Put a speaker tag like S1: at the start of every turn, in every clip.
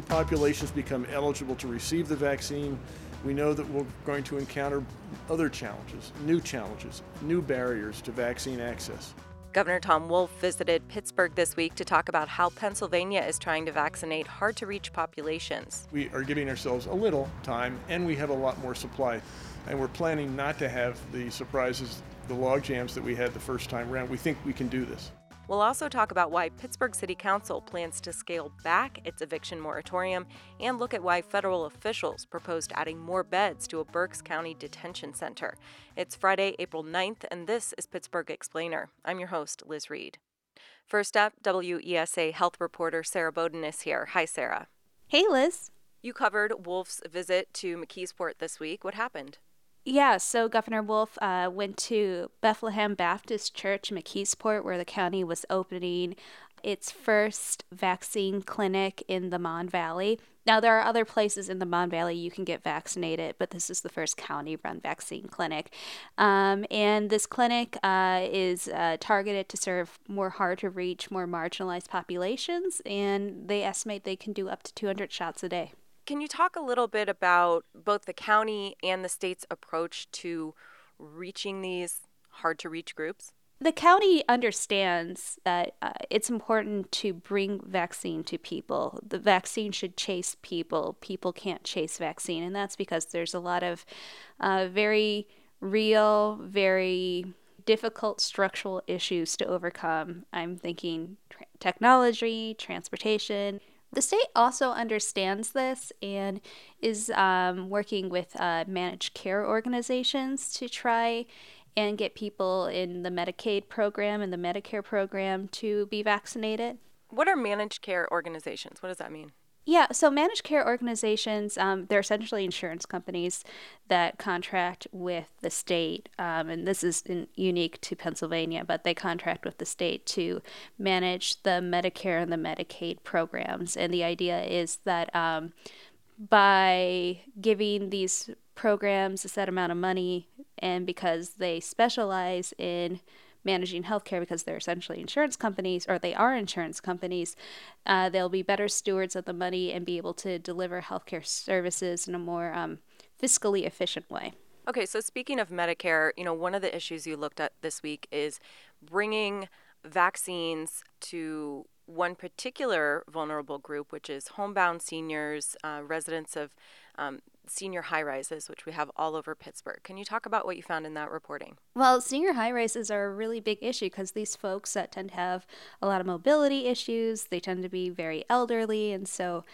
S1: new populations become eligible to receive the vaccine, we know that we're going to encounter other challenges, new challenges, new barriers to vaccine access.
S2: Governor Tom Wolf visited Pittsburgh this week to talk about how Pennsylvania is trying to vaccinate hard to reach populations.
S1: We are giving ourselves a little time and we have a lot more supply. And we're planning not to have the surprises, the log jams that we had the first time around. We think we can do this.
S2: We'll also talk about why Pittsburgh City Council plans to scale back its eviction moratorium and look at why federal officials proposed adding more beds to a Berks County detention center. It's Friday, April 9th, and this is Pittsburgh Explainer. I'm your host, Liz Reid. First up, WESA health reporter Sarah Boden is here. Hi, Sarah.
S3: Hey, Liz.
S2: You covered Wolf's visit to McKeesport this week. What happened?
S3: Yeah, so Governor Wolf uh, went to Bethlehem Baptist Church, in McKeesport, where the county was opening its first vaccine clinic in the Mon Valley. Now, there are other places in the Mon Valley you can get vaccinated, but this is the first county run vaccine clinic. Um, and this clinic uh, is uh, targeted to serve more hard to reach, more marginalized populations, and they estimate they can do up to 200 shots a day.
S2: Can you talk a little bit about both the county and the state's approach to reaching these hard to reach groups?
S3: The county understands that uh, it's important to bring vaccine to people. The vaccine should chase people. People can't chase vaccine. And that's because there's a lot of uh, very real, very difficult structural issues to overcome. I'm thinking tra- technology, transportation, the state also understands this and is um, working with uh, managed care organizations to try and get people in the Medicaid program and the Medicare program to be vaccinated.
S2: What are managed care organizations? What does that mean?
S3: Yeah, so managed care organizations, um, they're essentially insurance companies that contract with the state, um, and this is in, unique to Pennsylvania, but they contract with the state to manage the Medicare and the Medicaid programs. And the idea is that um, by giving these programs a set amount of money, and because they specialize in managing healthcare because they're essentially insurance companies or they are insurance companies. Uh, they'll be better stewards of the money and be able to deliver healthcare services in a more um, fiscally efficient way.
S2: Okay, so speaking of Medicare, you know, one of the issues you looked at this week is bringing vaccines to one particular vulnerable group, which is homebound seniors, uh, residents of um, senior high rises, which we have all over Pittsburgh. Can you talk about what you found in that reporting?
S3: Well, senior high rises are a really big issue because these folks that tend to have a lot of mobility issues, they tend to be very elderly, and so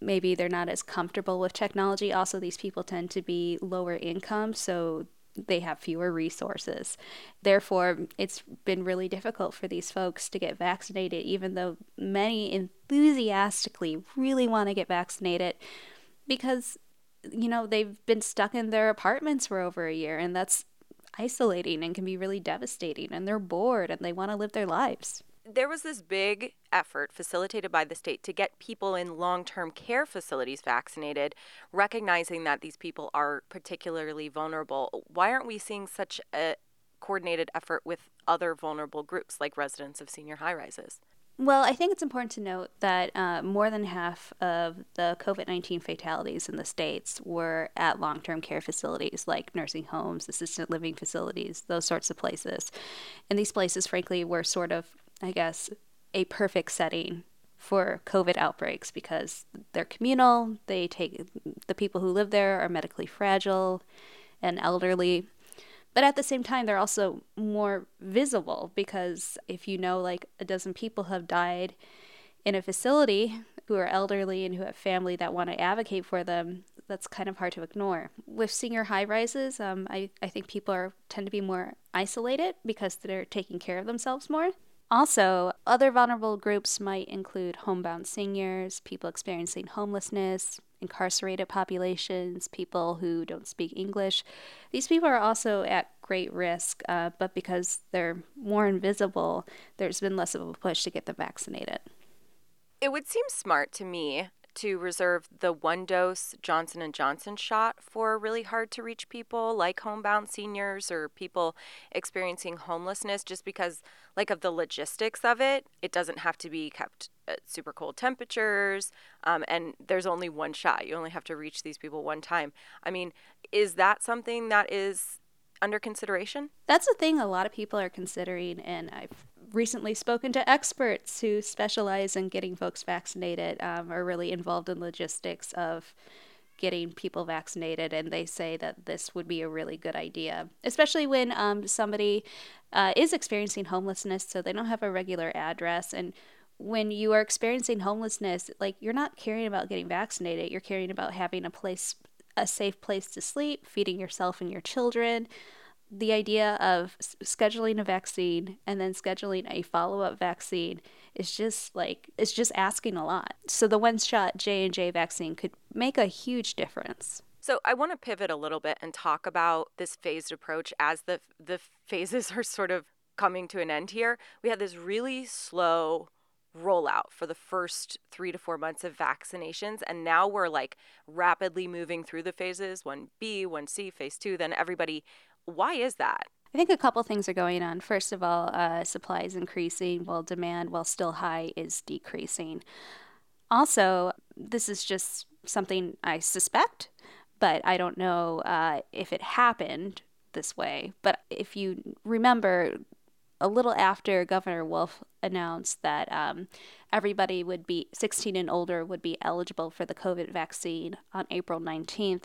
S3: maybe they're not as comfortable with technology. Also, these people tend to be lower income, so they have fewer resources. Therefore, it's been really difficult for these folks to get vaccinated, even though many enthusiastically really want to get vaccinated because you know, they've been stuck in their apartments for over a year, and that's isolating and can be really devastating. And they're bored and they want to live their lives.
S2: There was this big effort facilitated by the state to get people in long term care facilities vaccinated, recognizing that these people are particularly vulnerable. Why aren't we seeing such a coordinated effort with other vulnerable groups like residents of senior high rises?
S3: Well, I think it's important to note that uh, more than half of the COVID 19 fatalities in the States were at long term care facilities like nursing homes, assisted living facilities, those sorts of places. And these places, frankly, were sort of, I guess, a perfect setting for COVID outbreaks because they're communal, they take the people who live there are medically fragile and elderly. But at the same time, they're also more visible because if you know like a dozen people have died in a facility who are elderly and who have family that want to advocate for them, that's kind of hard to ignore. With senior high rises, um, I, I think people are tend to be more isolated because they're taking care of themselves more. Also, other vulnerable groups might include homebound seniors, people experiencing homelessness, incarcerated populations, people who don't speak English. These people are also at great risk, uh, but because they're more invisible, there's been less of a push to get them vaccinated.
S2: It would seem smart to me to reserve the one dose Johnson and Johnson shot for really hard to reach people like homebound seniors or people experiencing homelessness just because like of the logistics of it. It doesn't have to be kept at super cold temperatures um, and there's only one shot. You only have to reach these people one time. I mean, is that something that is under consideration?
S3: That's a thing a lot of people are considering and I've recently spoken to experts who specialize in getting folks vaccinated, um, are really involved in logistics of getting people vaccinated, and they say that this would be a really good idea, especially when um, somebody uh, is experiencing homelessness, so they don't have a regular address. And when you are experiencing homelessness, like you're not caring about getting vaccinated, you're caring about having a place, a safe place to sleep, feeding yourself and your children the idea of scheduling a vaccine and then scheduling a follow-up vaccine is just like it's just asking a lot. So the one-shot J&J vaccine could make a huge difference.
S2: So I want to pivot a little bit and talk about this phased approach as the the phases are sort of coming to an end here. We had this really slow rollout for the first three to four months of vaccinations. And now we're like rapidly moving through the phases 1B, 1C, phase two. Then everybody why is that?
S3: I think a couple things are going on. First of all, uh, supply is increasing while demand, while still high, is decreasing. Also, this is just something I suspect, but I don't know uh, if it happened this way. But if you remember, a little after Governor Wolf announced that um, everybody would be 16 and older would be eligible for the COVID vaccine on April 19th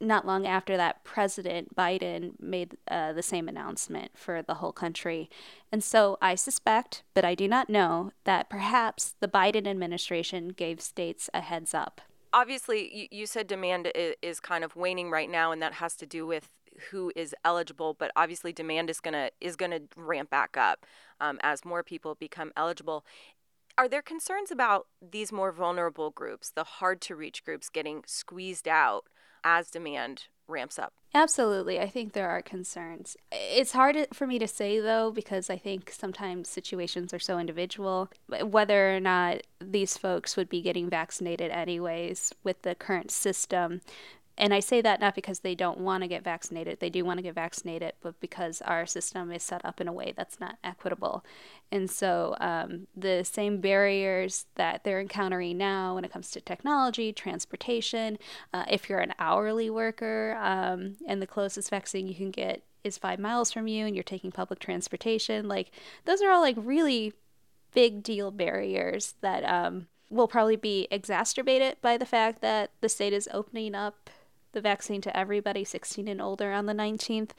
S3: not long after that, President Biden made uh, the same announcement for the whole country. And so I suspect, but I do not know, that perhaps the Biden administration gave states a heads up.
S2: Obviously, you, said demand is, kind of waning right now, and that has to do with who is eligible but obviously demand is going to is to ramp back up um, as more people become eligible are there concerns about these more vulnerable groups the hard to reach groups getting squeezed out as demand ramps up?
S3: Absolutely. I think there are concerns. It's hard for me to say, though, because I think sometimes situations are so individual. Whether or not these folks would be getting vaccinated, anyways, with the current system, and I say that not because they don't want to get vaccinated, they do want to get vaccinated, but because our system is set up in a way that's not equitable. And so um, the same barriers that they're encountering now when it comes to technology, transportation, uh, if you're an hourly worker um, and the closest vaccine you can get is five miles from you and you're taking public transportation, like those are all like really big deal barriers that um, will probably be exacerbated by the fact that the state is opening up the vaccine to everybody 16 and older on the 19th.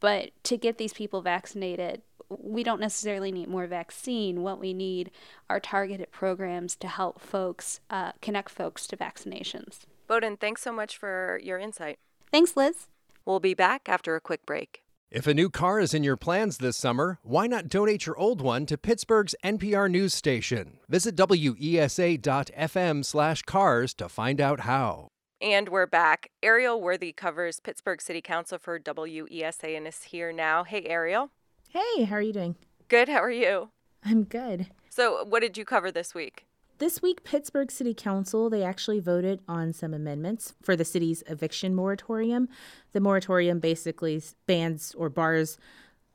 S3: But to get these people vaccinated, we don't necessarily need more vaccine. What we need are targeted programs to help folks uh, connect folks to vaccinations.
S2: Boden, thanks so much for your insight.
S3: Thanks, Liz.
S2: We'll be back after a quick break.
S4: If a new car is in your plans this summer, why not donate your old one to Pittsburgh's NPR news station? Visit wesa.fm/cars to find out how.
S2: And we're back. Ariel Worthy covers Pittsburgh City Council for WESA and is here now. Hey, Ariel.
S5: Hey, how are you doing?
S2: Good. How are you?
S5: I'm good.
S2: So, what did you cover this week?
S5: This week, Pittsburgh City Council, they actually voted on some amendments for the city's eviction moratorium. The moratorium basically bans or bars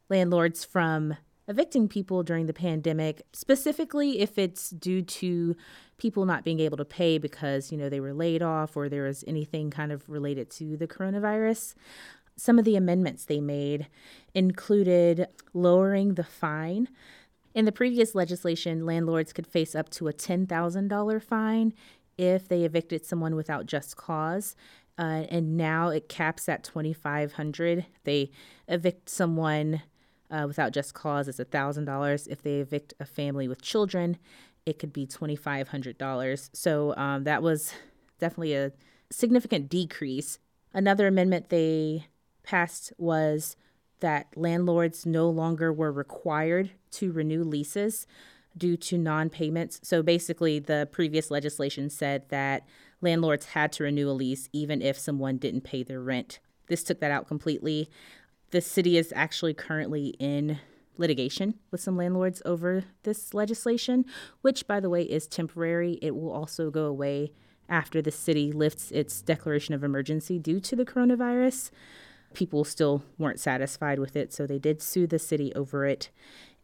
S5: landlords from evicting people during the pandemic, specifically if it's due to people not being able to pay because, you know, they were laid off or there was anything kind of related to the coronavirus. Some of the amendments they made included lowering the fine. In the previous legislation, landlords could face up to a $10,000 fine if they evicted someone without just cause. Uh, and now it caps at 2500 They evict someone uh, without just cause, it's $1,000. If they evict a family with children, it could be $2,500. So um, that was definitely a significant decrease. Another amendment they passed was that landlords no longer were required to renew leases due to non payments. So basically, the previous legislation said that landlords had to renew a lease even if someone didn't pay their rent. This took that out completely. The city is actually currently in litigation with some landlords over this legislation, which, by the way, is temporary. It will also go away after the city lifts its declaration of emergency due to the coronavirus. People still weren't satisfied with it, so they did sue the city over it.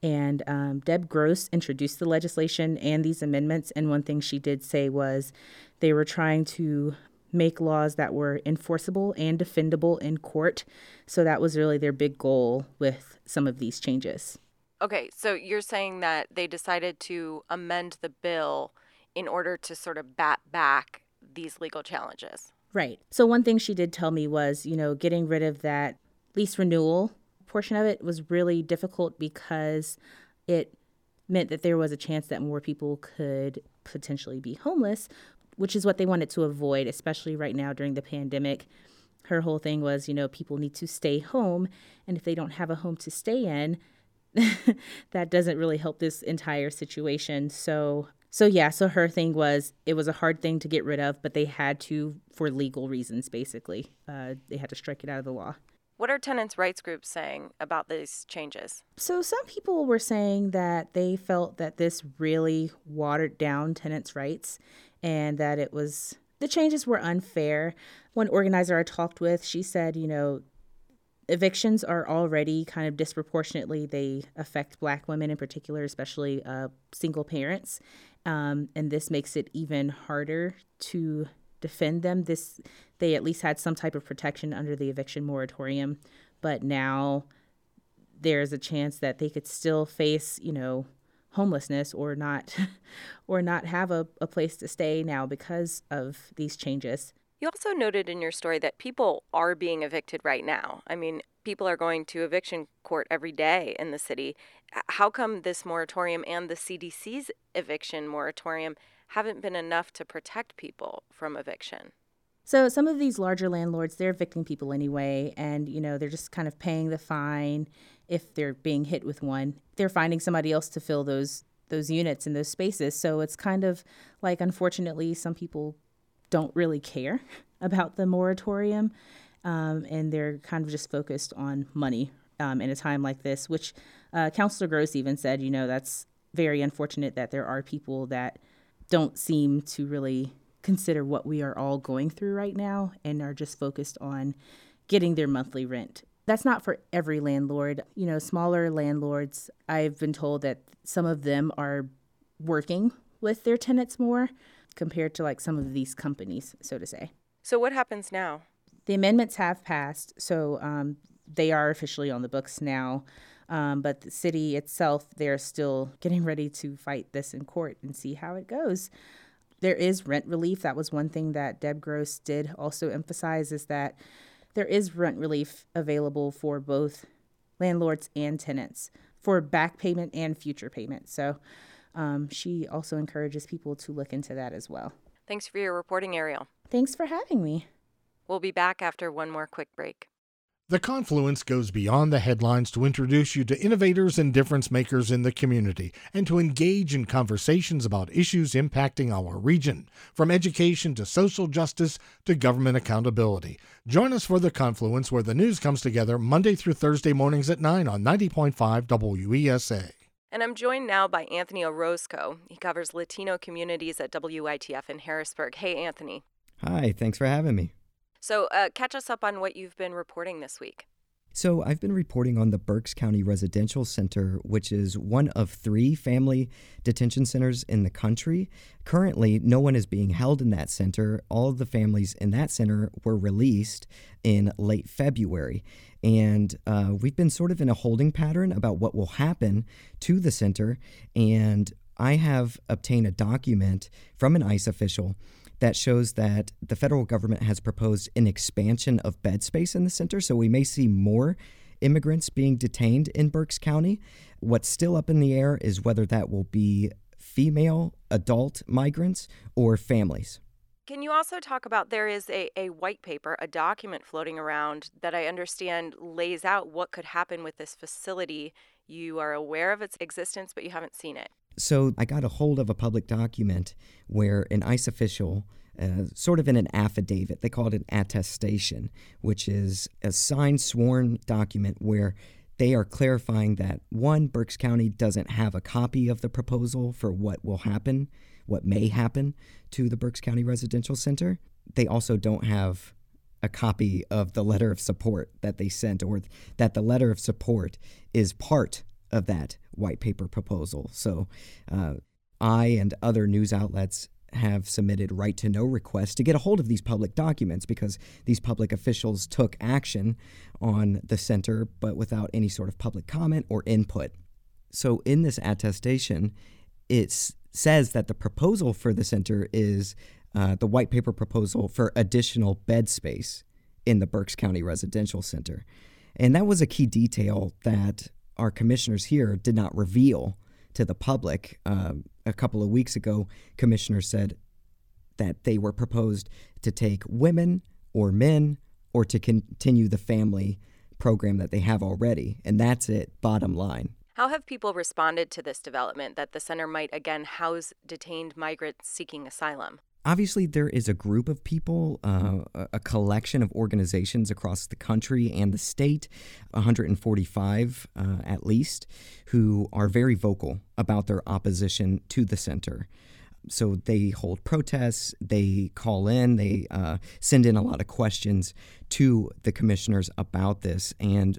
S5: And um, Deb Gross introduced the legislation and these amendments. And one thing she did say was they were trying to make laws that were enforceable and defendable in court. So that was really their big goal with some of these changes.
S2: Okay, so you're saying that they decided to amend the bill in order to sort of bat back these legal challenges.
S5: Right. So one thing she did tell me was, you know, getting rid of that lease renewal portion of it was really difficult because it meant that there was a chance that more people could potentially be homeless, which is what they wanted to avoid, especially right now during the pandemic. Her whole thing was, you know, people need to stay home, and if they don't have a home to stay in, that doesn't really help this entire situation. So, so yeah, so her thing was it was a hard thing to get rid of, but they had to for legal reasons. Basically, uh, they had to strike it out of the law.
S2: What are tenants' rights groups saying about these changes?
S5: So, some people were saying that they felt that this really watered down tenants' rights and that it was the changes were unfair. One organizer I talked with, she said, you know, evictions are already kind of disproportionately they affect black women in particular especially uh, single parents um, and this makes it even harder to defend them this they at least had some type of protection under the eviction moratorium but now there's a chance that they could still face you know homelessness or not or not have a, a place to stay now because of these changes
S2: you also noted in your story that people are being evicted right now. I mean, people are going to eviction court every day in the city. How come this moratorium and the CDC's eviction moratorium haven't been enough to protect people from eviction?
S5: So some of these larger landlords, they're evicting people anyway, and you know they're just kind of paying the fine if they're being hit with one. They're finding somebody else to fill those those units and those spaces. So it's kind of like, unfortunately, some people don't really care about the moratorium, um, and they're kind of just focused on money um, in a time like this, which uh, Councilor Gross even said, you know, that's very unfortunate that there are people that don't seem to really consider what we are all going through right now and are just focused on getting their monthly rent. That's not for every landlord. You know, smaller landlords, I've been told that some of them are working with their tenants more compared to like some of these companies, so to say.
S2: So, what happens now?
S5: The amendments have passed, so um, they are officially on the books now. Um, but the city itself, they're still getting ready to fight this in court and see how it goes. There is rent relief. That was one thing that Deb Gross did also emphasize is that there is rent relief available for both landlords and tenants for back payment and future payment. So um, she also encourages people to look into that as well.
S2: Thanks for your reporting, Ariel.
S5: Thanks for having me.
S2: We'll be back after one more quick break.
S6: The Confluence goes beyond the headlines to introduce you to innovators and difference makers in the community and to engage in conversations about issues impacting our region, from education to social justice to government accountability. Join us for The Confluence, where the news comes together Monday through Thursday mornings at 9 on 90.5 WESA.
S2: And I'm joined now by Anthony Orozco. He covers Latino communities at WITF in Harrisburg. Hey, Anthony.
S7: Hi, thanks for having me.
S2: So, uh, catch us up on what you've been reporting this week.
S7: So, I've been reporting on the Berks County Residential Center, which is one of three family detention centers in the country. Currently, no one is being held in that center. All of the families in that center were released in late February. And uh, we've been sort of in a holding pattern about what will happen to the center. And I have obtained a document from an ICE official that shows that the federal government has proposed an expansion of bed space in the center. So we may see more immigrants being detained in Berks County. What's still up in the air is whether that will be female adult migrants or families.
S2: Can you also talk about there is a, a white paper, a document floating around that I understand lays out what could happen with this facility? You are aware of its existence, but you haven't seen it.
S7: So I got a hold of a public document where an ICE official, uh, sort of in an affidavit, they call it an attestation, which is a signed, sworn document where they are clarifying that one, Berks County doesn't have a copy of the proposal for what will happen, what may happen to the Berks County Residential Center. They also don't have a copy of the letter of support that they sent, or that the letter of support is part of that white paper proposal. So uh, I and other news outlets have submitted right to know requests to get a hold of these public documents because these public officials took action on the center but without any sort of public comment or input. So in this attestation, it says that the proposal for the center is uh, the white paper proposal for additional bed space in the Berks County Residential Center. And that was a key detail that our commissioners here did not reveal to the public. Uh, a couple of weeks ago, commissioners said that they were proposed to take women or men or to continue the family program that they have already. And that's it, bottom line.
S2: How have people responded to this development that the center might again house detained migrants seeking asylum?
S7: Obviously there is a group of people, uh, a collection of organizations across the country and the state, 145 uh, at least, who are very vocal about their opposition to the center. So they hold protests, they call in, they uh, send in a lot of questions to the commissioners about this, and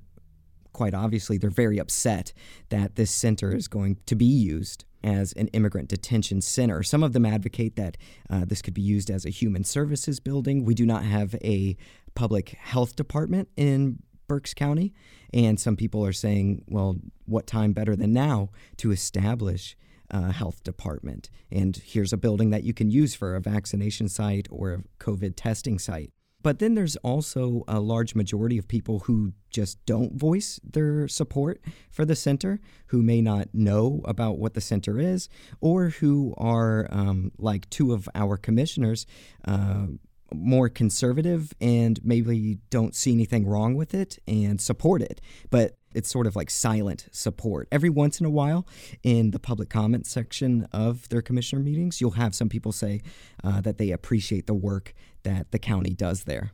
S7: quite obviously they're very upset that this center is going to be used as an immigrant detention center. Some of them advocate that uh, this could be used as a human services building. We do not have a public health department in Berks County. And some people are saying, well, what time better than now to establish a health department? And here's a building that you can use for a vaccination site or a COVID testing site. But then there's also a large majority of people who just don't voice their support for the center, who may not know about what the center is, or who are um, like two of our commissioners. Uh, more conservative and maybe don't see anything wrong with it and support it. But it's sort of like silent support. Every once in a while, in the public comment section of their commissioner meetings, you'll have some people say uh, that they appreciate the work that the county does there.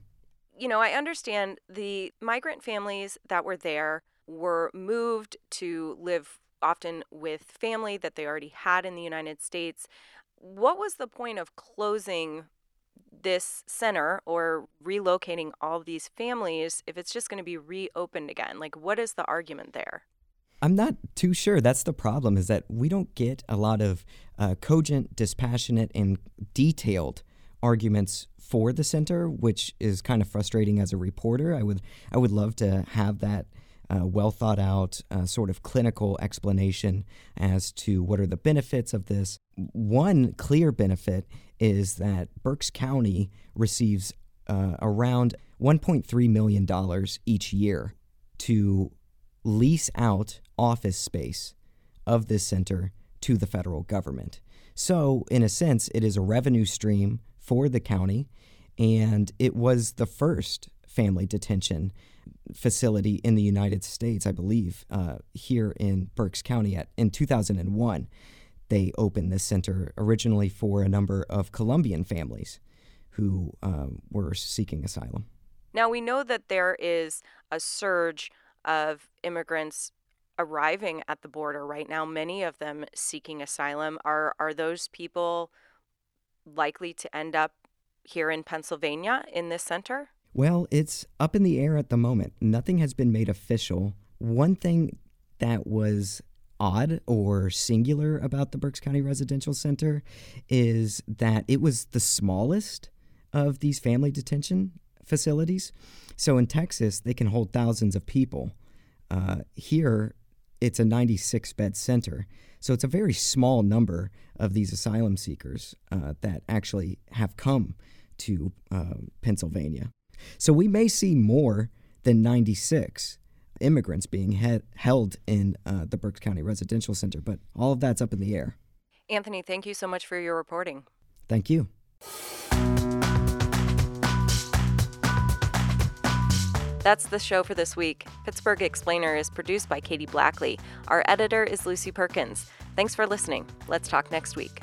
S2: You know, I understand the migrant families that were there were moved to live often with family that they already had in the United States. What was the point of closing this center or relocating all these families if it's just going to be reopened again? Like, what is the argument there?
S7: I'm not too sure. That's the problem is that we don't get a lot of uh, cogent, dispassionate, and detailed arguments for the center, which is kind of frustrating as a reporter. I would I would love to have that uh, well thought out uh, sort of clinical explanation as to what are the benefits of this. One clear benefit is that Berks County receives uh, around $1.3 million each year to lease out office space of this center to the federal government. So, in a sense, it is a revenue stream for the county, and it was the first family detention facility in the United States, I believe, uh, here in Berks County at, in 2001 they opened this center originally for a number of Colombian families who um, were seeking asylum.
S2: Now, we know that there is a surge of immigrants arriving at the border right now, many of them seeking asylum. Are, are those people likely to end up here in Pennsylvania in this center?
S7: Well, it's up in the air at the moment. Nothing has been made official. One thing that was odd or singular about the Berks County Residential Center is that it was the smallest of these family detention facilities. So in Texas, they can hold thousands of people. Uh, here, it's a 96 bed center. So it's a very small number of these asylum seekers uh, that actually have come to uh, Pennsylvania. So we may see more than 96 immigrants being he- held in uh, the Berks County Residential Center, but all of that's up in the air.
S2: Anthony, thank you so much for your reporting.
S7: Thank you.
S2: That's the show for this week. Pittsburgh Explainer is produced by Katie Blackley. Our editor is Lucy Perkins. Thanks for listening. Let's talk next week.